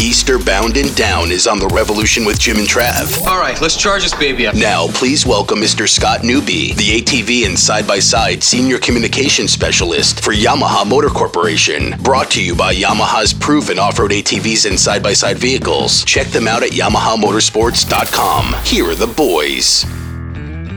Easter Bound and Down is on the Revolution with Jim and Trav. All right, let's charge this baby up. Now, please welcome Mr. Scott Newby, the ATV and side by side senior communication specialist for Yamaha Motor Corporation. Brought to you by Yamaha's proven off road ATVs and side by side vehicles. Check them out at YamahaMotorsports.com. Here are the boys.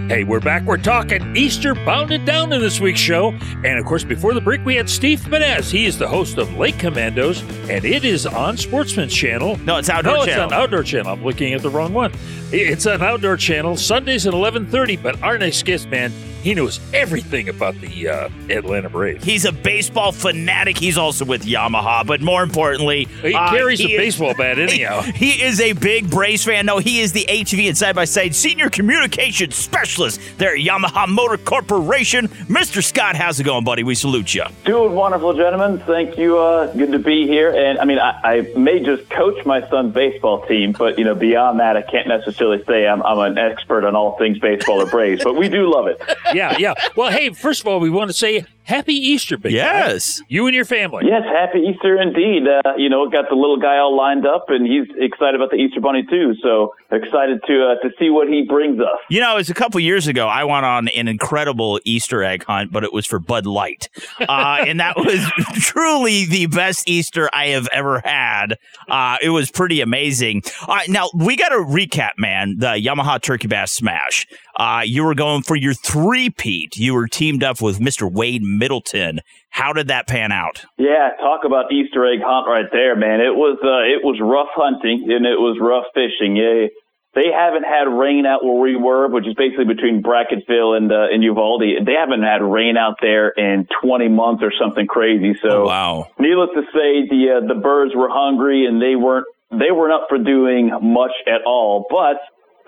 Hey, we're back. We're talking Easter Bound and Down in this week's show. And of course, before the break, we had Steve Menez. He is the host of Lake Commandos, and it is on Sportsman's Channel. No, it's Outdoor no, Channel. it's on Outdoor Channel. I'm looking at the wrong one. It's on Outdoor Channel, Sundays at 11.30. But our next guest, man, he knows everything about the uh, Atlanta Braves. He's a baseball fanatic. He's also with Yamaha, but more importantly, He uh, carries he a is- baseball bat anyhow. He, he is a big Braves fan. No, he is the HV and side by side senior communications specialist there at Yamaha Motor Corporation. Mr. Scott, how's it going, buddy? We salute you. Doing wonderful, gentlemen. Thank you. Uh, good to be here. And I mean, I, I may just coach my son's baseball team, but you know, beyond that, I can't necessarily say I'm, I'm an expert on all things baseball or Braves. But we do love it. yeah, yeah. Well, hey, first of all, we want to say Happy Easter, big guy. Yes. You and your family. Yes, happy Easter indeed. Uh, you know, got the little guy all lined up, and he's excited about the Easter Bunny too. So excited to uh, to see what he brings us. You know, it was a couple years ago. I went on an incredible Easter egg hunt, but it was for Bud Light, uh, and that was truly the best Easter I have ever had. Uh, it was pretty amazing. All right, now we got to recap, man. The Yamaha Turkey Bass Smash. Uh, you were going for your three-peat. You were teamed up with Mr. Wade Middleton. How did that pan out? Yeah, talk about Easter egg hunt right there, man. It was uh, it was rough hunting and it was rough fishing. Yeah, they haven't had rain out where we were, which is basically between Brackettville and uh, and Uvalde. They haven't had rain out there in 20 months or something crazy. So, Oh, wow. needless to say, the uh, the birds were hungry and they weren't they weren't up for doing much at all. But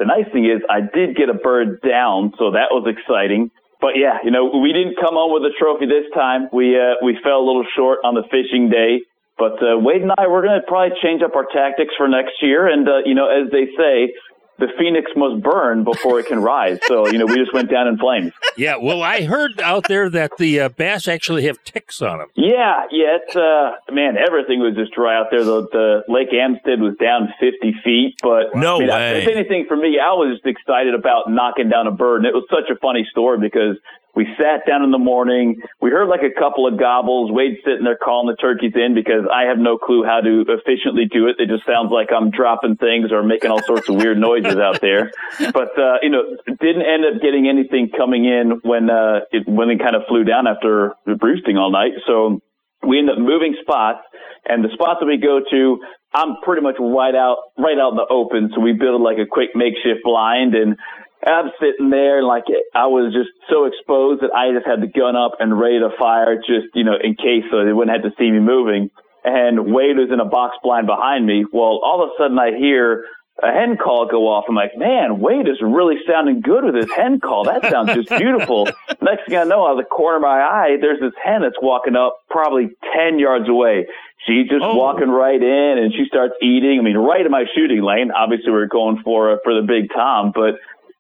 the nice thing is, I did get a bird down, so that was exciting. But yeah, you know, we didn't come home with a trophy this time. We uh, we fell a little short on the fishing day. But uh, Wade and I, we're going to probably change up our tactics for next year. And uh, you know, as they say, the phoenix must burn before it can rise. So you know, we just went down in flames. Yeah, well, I heard out there that the uh, bass actually have ticks on them. Yeah, yeah, it's uh man, everything was just dry out there. The the Lake Amistad was down fifty feet, but No I mean, way. If anything for me, I was just excited about knocking down a bird, and it was such a funny story because we sat down in the morning. We heard like a couple of gobbles. Wade's sitting there calling the turkeys in because I have no clue how to efficiently do it. It just sounds like I'm dropping things or making all sorts of weird noises out there. But uh, you know, didn't end up getting anything coming in when uh, it when it kind of flew down after the roosting all night. So we end up moving spots, and the spots that we go to, I'm pretty much right out, right out in the open. So we build like a quick makeshift blind, and I'm sitting there, like I was just so exposed that I just had the gun up and ready to fire, just you know, in case so they wouldn't have to see me moving. And Wade was in a box blind behind me. Well, all of a sudden I hear a hen call go off. I'm like, man, Wade is really sounding good with his hen call. That sounds just beautiful. Next thing I know, out of the corner of my eye, there's this hen that's walking up probably 10 yards away. She's just Oh. walking right in and she starts eating. I mean, right in my shooting lane. Obviously, we're going for, for the big Tom, but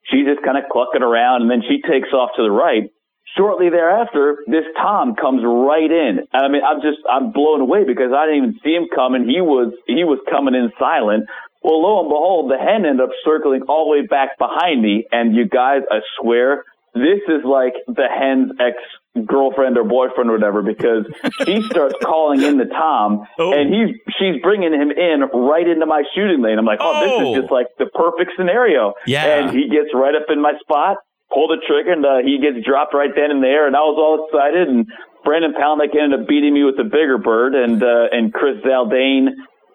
she's just kind of clucking around and then she takes off to the right. Shortly thereafter, this Tom comes right in. And I mean, I'm just, I'm blown away because I didn't even see him coming. He was, he was coming in silent. Well, lo and behold, the hen ended up circling all the way back behind me. And you guys, I swear, this is like the hen's ex girlfriend or boyfriend or whatever because she starts calling in the Tom Oh. and he's, she's bringing him in right into my shooting lane. I'm like, oh, this Oh. is just like the perfect scenario. Yeah. And he gets right up in my spot, pull the trigger, and uh, he gets dropped right then and there. And I was all excited. And Brandon Palaniuk ended up beating me with the bigger bird, and uh, and Chris Zaldain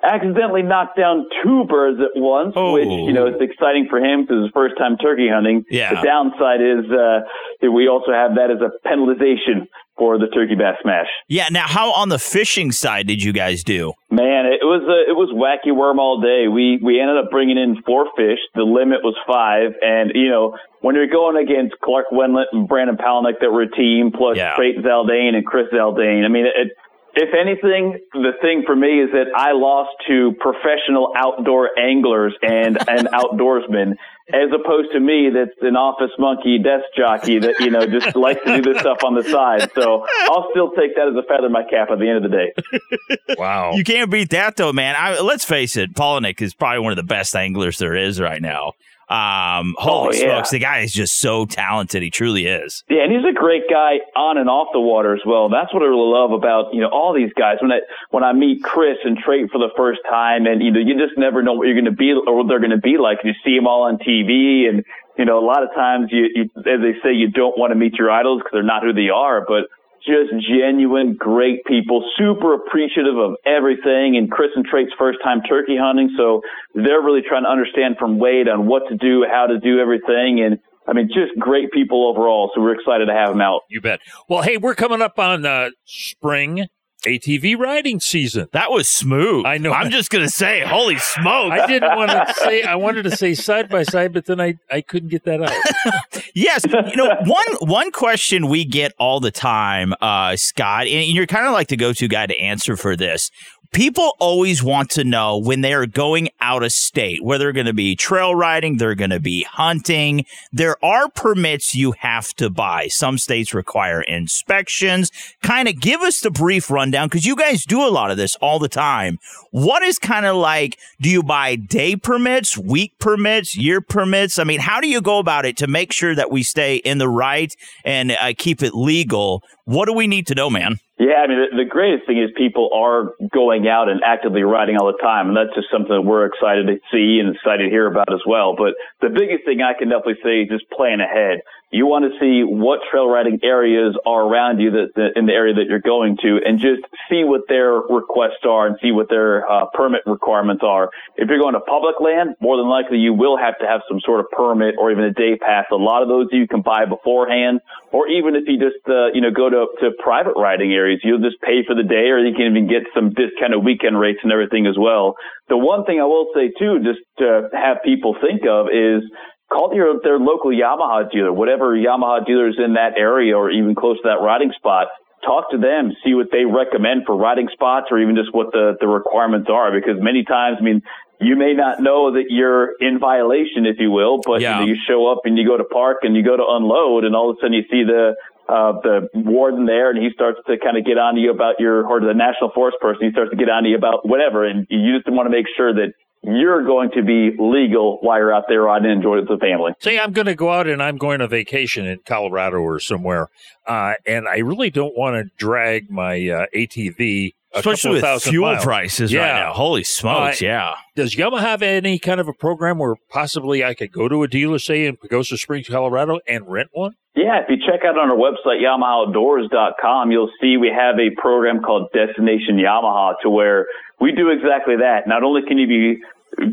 accidentally knocked down two birds at once, Oh. which you know is exciting for him because it's his first time turkey hunting. Yeah. The downside is uh, that we also have that as a penalization for the turkey bass smash. Yeah. Now, how on the fishing side did you guys do? Man, it was uh, it was wacky worm all day. We we ended up bringing in four fish. The limit was five, and you know when you're going against Clark Wendlandt and Brandon Palaniuk that were a team, plus Yeah. Creighton Zaldain and Chris Zaldain. I mean, it, if anything, the thing for me is that I lost to professional outdoor anglers and and outdoorsmen. as opposed to me that's an office monkey desk jockey that, you know, just likes to do this stuff on the side. So I'll still take that as a feather in my cap at the end of the day. wow. You can't beat that though, man. I, let's face it, Palaniuk is probably one of the best anglers there is right now. Um, holy Oh, yeah. smokes, the guy is just so talented. He truly is. Yeah, and he's a great guy on and off the water as well. That's what I really love about you know all these guys. When I when I meet Chris and Trait for the first time, and you know you just never know what you're going to be or what they're going to be like. You see them all on TV, and you know a lot of times you, you as they say, you don't want to meet your idols because they're not who they are, but just genuine, great people, super appreciative of everything. And Chris and Trait's first time turkey hunting, so they're really trying to understand from Wade on what to do, how to do everything, and I mean, just great people overall. So we're excited to have them out. You bet. Well, hey, we're coming up on uh, spring ATV riding season. That was smooth. I know. I'm just gonna say, holy smoke! I didn't want to say I wanted to say side by side, but then I, I couldn't get that out. Yes, you know one one question we get all the time, uh, Scott, and you're kind of like the go-to guy to answer for this. People always want to know when they are going out of state, where they're going to be trail riding, they're going to be hunting. There are permits you have to buy. Some states require inspections. Kind of give us the brief rundown because you guys do a lot of this all the time. What is kind of like, do you buy day permits, week permits, year permits? I mean, how do you go about it to make sure that we stay in the right and uh, keep it legal? What do we need to know, man? Yeah, I mean, the, the greatest thing is people are going out and actively riding all the time, and that's just something that we're excited to see and excited to hear about as well. But the biggest thing I can definitely say is just plan ahead. You want to see what trail riding areas are around you that, that in the area that you're going to, and just see what their requests are and see what their uh, permit requirements are. If you're going to public land, more than likely you will have to have some sort of permit or even a day pass. A lot of those you can buy beforehand, or even if you just uh, you know go to to private riding areas, you'll just pay for the day, or you can even get some discounted weekend rates and everything as well. The one thing I will say too, just to have people think of is call your their local Yamaha dealer, whatever Yamaha dealers in that area or even close to that riding spot. Talk to them, see what they recommend for riding spots or even just what the, the requirements are. Because many times, I mean, you may not know that you're in violation, if you will, but Yeah. you, know, you show up and you go to park and you go to unload and all of a sudden you see the, uh, the warden there and he starts to kind of get on to you about your, or the national forest person, he starts to get on to you about whatever. And you just want to make sure that you're going to be legal while you're out there riding and enjoying it with the family. Say I'm going to go out and I'm going on vacation in Colorado or somewhere, uh, and I really don't want to drag my uh, ATV. A Especially couple with fuel miles. prices right now. Holy smokes, Uh, yeah. Does Yamaha have any kind of a program where possibly I could go to a dealer, say in Pagosa Springs, Colorado, and rent one? Yeah, if you check out on our website, YamahaOutdoors.com, you'll see we have a program called Destination Yamaha to where we do exactly that. Not only can you be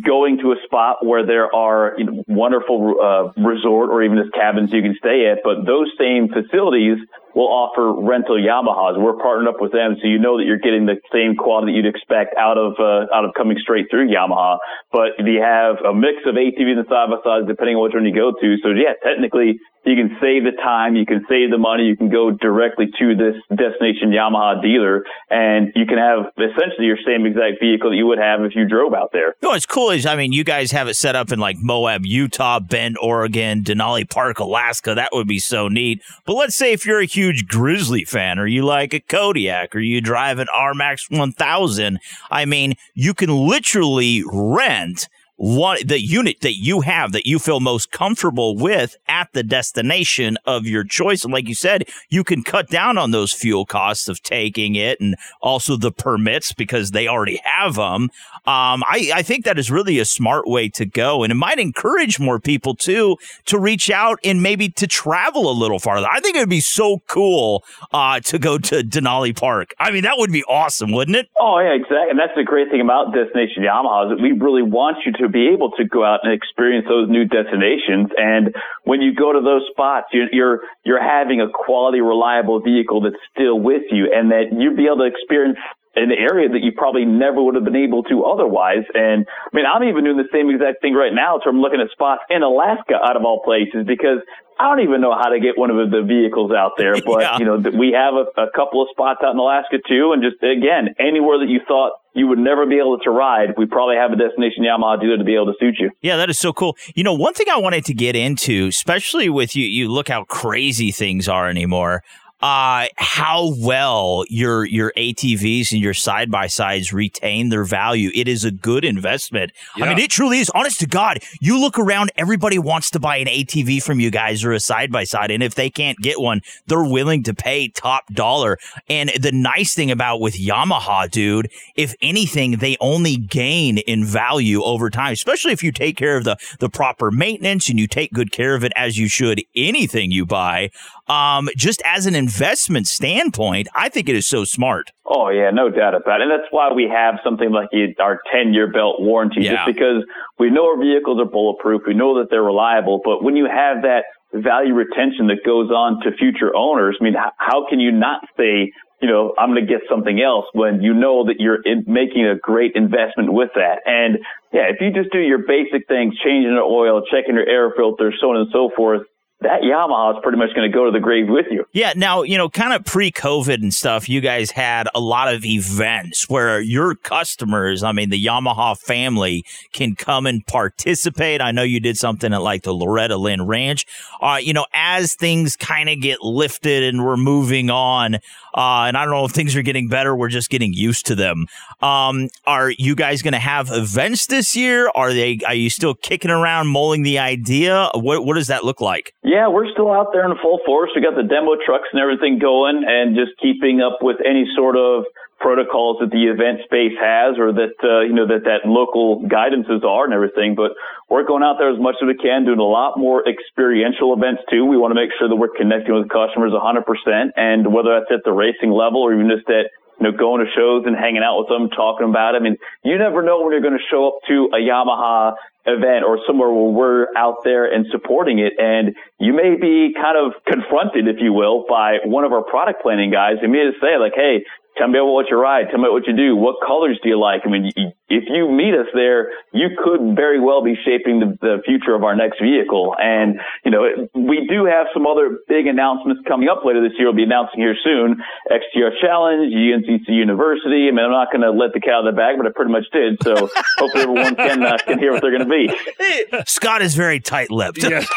going to a spot where there are you know, wonderful uh, resort or even just cabins you can stay at, but those same facilities will offer rental Yamahas. We're partnered up with them, so you know that you're getting the same quality you'd expect out of uh, out of coming straight through Yamaha. But you have a mix of ATVs and side by sides depending on which one you go to. So yeah, technically you can save the time, you can save the money, you can go directly to this destination Yamaha dealer, and you can have essentially your same exact vehicle that you would have if you drove out there. No, what's cool is, I mean, you guys have it set up in like Moab, Utah, Bend, Oregon, Denali Park, Alaska. That would be so neat. But let's say if you're a huge Grizzly fan or you like a Kodiak or you drive an RMAX 1000, I mean, you can literally rent one the unit that you have that you feel most comfortable with at the destination of your choice. And like you said you can cut down on those fuel costs of taking it and also the permits because they already have them um, I, I think that is really a smart way to go. And it might encourage more people too to reach out and maybe to travel a little farther. I think it would be so cool uh, to go to denali park. I mean that would be awesome wouldn't it? Oh yeah, exactly. And that's the great thing about Destination Yamaha is that we really want you to be able to go out and experience those new destinations. And when you go to those spots, you're you're, you're having a quality, reliable vehicle that's still with you, and that you'll be able to experience an area that you probably never would have been able to otherwise. And I mean, I'm even doing the same exact thing right now. So I'm looking at spots in Alaska out of all places because I don't even know how to get one of the vehicles out there, but yeah. you know, we have a, a couple of spots out in Alaska too. And just again, anywhere that you thought you would never be able to ride, we probably have a destination Yamaha dealer to be able to suit you. Yeah, that is so cool. You know, one thing I wanted to get into, especially with you, you look how crazy things are anymore uh, how well your your ATVs and your side by sides retain their value. It is a good investment. Yeah. I mean, it truly is. Honest to God, you look around, everybody wants to buy an ATV from you guys or a side by side, and if they can't get one, they're willing to pay top dollar. And the nice thing about with Yamaha, dude, if anything, they only gain in value over time, especially if you take care of the the proper maintenance and you take good care of it as you should anything you buy. Um, just as an investment standpoint, I think it is so smart. Oh yeah, no doubt about it. And that's why we have something like our 10 year belt warranty, yeah. just because we know our vehicles are bulletproof. We know that they're reliable, but when you have that value retention that goes on to future owners, I mean, how can you not say, you know, I'm going to get something else when you know that you're making a great investment with that. And yeah, if you just do your basic things, changing the oil, checking your air filter, so on and so forth, that Yamaha is pretty much going to go to the grave with you. Yeah. Now, you know, kind of pre COVID and stuff, you guys had a lot of events where your customers, I mean, the Yamaha family can come and participate. I know you did something at like the Loretta Lynn Ranch. Uh, you know, as things kind of get lifted and we're moving on, uh, and I don't know if things are getting better, we're just getting used to them. Um, are you guys going to have events this year? Are they, are you still kicking around, mulling the idea? What, what does that look like? Yeah, we're still out there in full force. We got the demo trucks and everything going and just keeping up with any sort of protocols that the event space has or that, uh, you know, that, that local guidances are and everything. But we're going out there as much as we can, doing a lot more experiential events too. We want to make sure that we're connecting with customers 100%. And whether that's at the racing level or even just at you know, going to shows and hanging out with them, talking about it. I mean, you never know when you're going to show up to a Yamaha event or somewhere where we're out there and supporting it. And you may be kind of confronted, if you will, by one of our product planning guys who may say like, Hey, Tell me about what you ride. Tell me what you do. What colors do you like? I mean, if you meet us there, you could very well be shaping the, the future of our next vehicle. And, you know, we do have some other big announcements coming up later this year. We'll be announcing here soon. XTR Challenge, UNCC University. I mean, I'm not going to let the cat out of the bag, but I pretty much did. So hopefully everyone can, uh, can hear what they're going to be. Scott is very tight lipped. Yeah.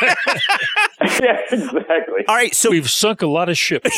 yeah, exactly. All right. So we've sunk a lot of ships.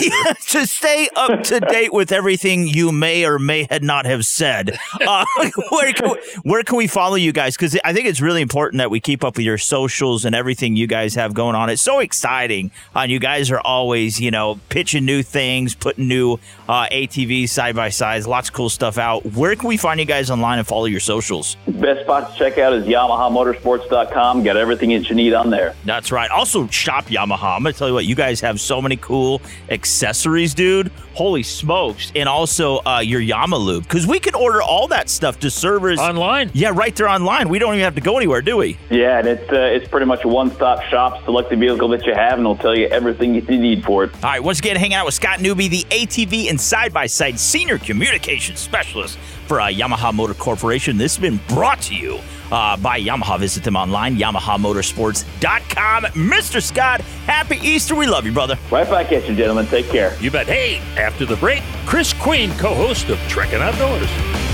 to stay up to date with everything you may or may had not have said. Uh, where, can, where can we follow you guys? Because I think it's really important that we keep up with your socials and everything you guys have going on. It's so exciting. Uh, you guys are always, you know, pitching new things, putting new uh, ATVs side by sides, lots of cool stuff out. Where can we find you guys online and follow your socials? Best spot to check out is YamahaMotorsports.com. Got everything that you need on there. That's right. Also, shop Yamaha. I'm to tell you what, you guys have so many cool accessories, dude. Holy smokes. And also uh, your Yamalube because we can order all that stuff to servers online. Yeah, right there online. We don't even have to go anywhere, do we? Yeah, and it's uh, it's pretty much a one-stop shop. Select the vehicle that you have, and it'll tell you everything you need for it. All right, once again, hanging out with Scott Newby, the ATV and side-by-side senior communications specialist for uh, Yamaha Motor Corporation. This has been brought to you uh, by Yamaha. Visit them online, YamahaMotorsports.com. Mr. Scott, happy Easter. We love you, brother. Right back at you, gentlemen. Take care. You bet. Hey, after the break, Chris Queen, co host of Trekking Outdoors.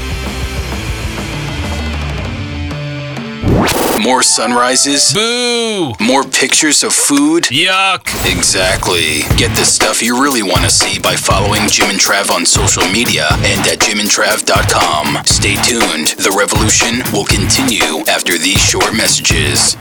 More sunrises? Boo! More pictures of food? Yuck! Exactly. Get the stuff you really want to see by following Jim and Trav on social media and at jimandtrav.com. Stay tuned. The revolution will continue after these short messages.